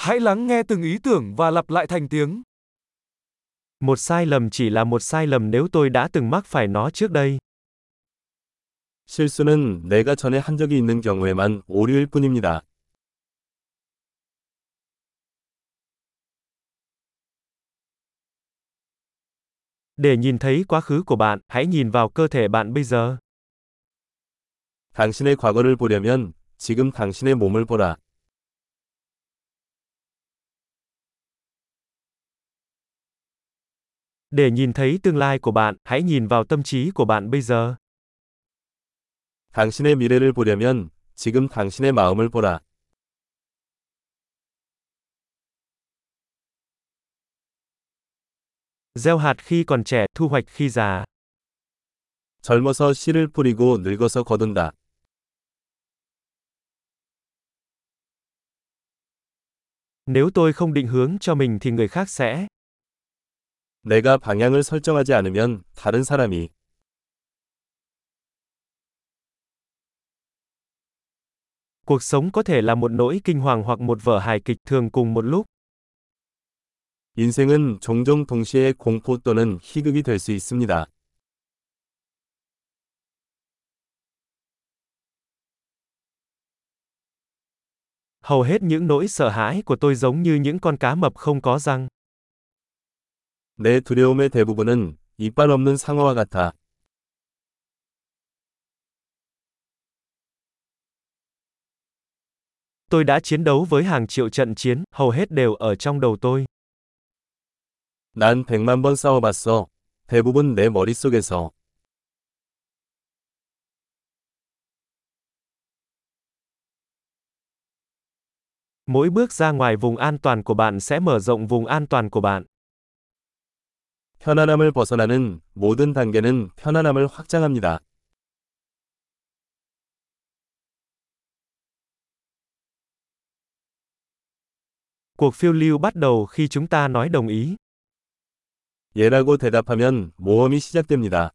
Hãy lắng nghe từng ý tưởng và lặp lại thành tiếng. Một sai lầm chỉ là một sai lầm nếu tôi đã từng mắc phải nó trước đây. 실수는 내가 전에 한 적이 있는 경우에만 오류일 뿐입니다. Để nhìn thấy quá khứ của bạn, hãy nhìn vào cơ thể bạn bây giờ. 당신의 과거를 보려면 지금 당신의 몸을 보라. Để nhìn thấy tương lai của bạn, hãy nhìn vào tâm trí của bạn bây giờ. 당신의 미래를 보려면 지금 당신의 마음을 보라. Gieo hạt khi còn trẻ, thu hoạch khi già. 젊어서 씨를 뿌리고 늙어서 거둔다. Nếu tôi không định hướng cho mình thì người khác sẽ. 내가 방향을 설정하지 않으면 다른 사람이 Cuộc sống có thể là một nỗi kinh hoàng hoặc một vở hài kịch thường cùng một lúc. 인생은 종종 동시에 공포 또는 희극이 될 수 있습니다. Hầu hết những nỗi sợ hãi của tôi giống như những con cá mập không có răng. 내 두려움의 대부분은 이빨 없는 상어와 같아. Tôi đã chiến đấu với hàng triệu trận chiến, hầu hết đều ở trong đầu tôi. 난 백만 번 싸워봤어. 대부분 내 머릿속에서. Mỗi bước ra ngoài vùng an toàn của bạn sẽ mở rộng vùng an toàn của bạn. 편안함을 벗어나는 모든 단계는 편안함을 확장합니다. Cuộc phiêu lưu bắt đầu khi chúng ta nói đồng ý. 예라고 대답하면 모험이 시작됩니다.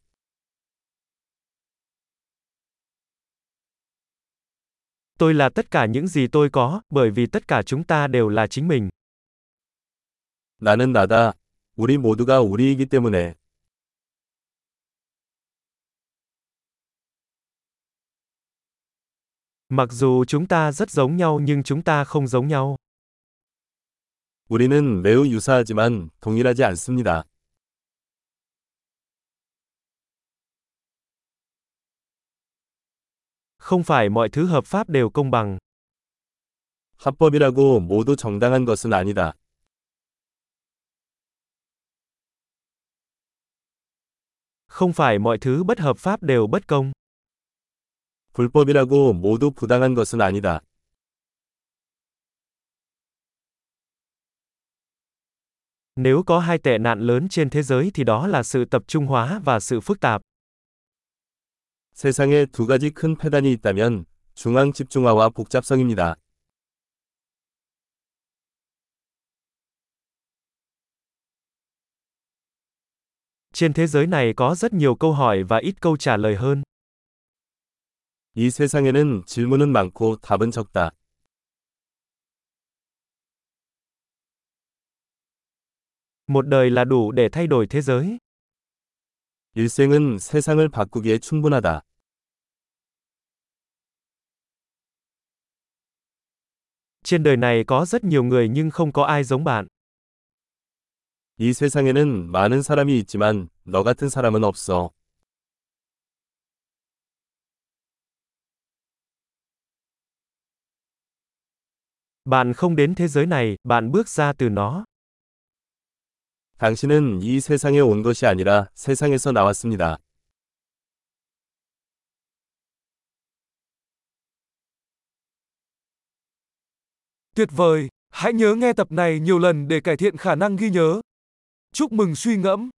Tôi là tất cả những gì tôi có, bởi vì tất cả chúng ta đều là chính mình. 나는 나다. 우리 모두가 우리이기 때문에. Mặc dù chúng ta rất giống nhau nhưng chúng ta không giống nhau. 우리는 매우 유사하지만 동일하지 않습니다. Không phải mọi thứ hợp pháp đều công bằng. 합법이라고 모두 정당한 것은 아니다. Không phải mọi thứ bất hợp pháp đều bất công. 불법이라고 모두 부당한 것은 아니다. Nếu có hai tệ nạn lớn trên thế giới thì đó là sự tập trung hóa và sự phức tạp. 세상에 두 가지 큰 폐단이 있다면 중앙 집중화와 복잡성입니다. Trên thế giới này có rất nhiều câu hỏi và ít câu trả lời hơn. 이 세상에는 질문은 많고 답은 적다. Một đời là đủ để thay đổi thế giới. 일생은 세상을 바꾸기에 충분하다. Trên đời này có rất nhiều người nhưng không có ai giống bạn. 이 세상에는 많은 사람이 있지만 너 같은 사람은 없어. Bạn không đến thế giới này, bạn bước ra từ nó. 당신은 이 세상에 온 것이 아니라 세상에서 나왔습니다. Tuyệt vời! Hãy nhớ nghe tập này nhiều lần để cải thiện khả năng ghi nhớ. Chúc mừng suy ngẫm!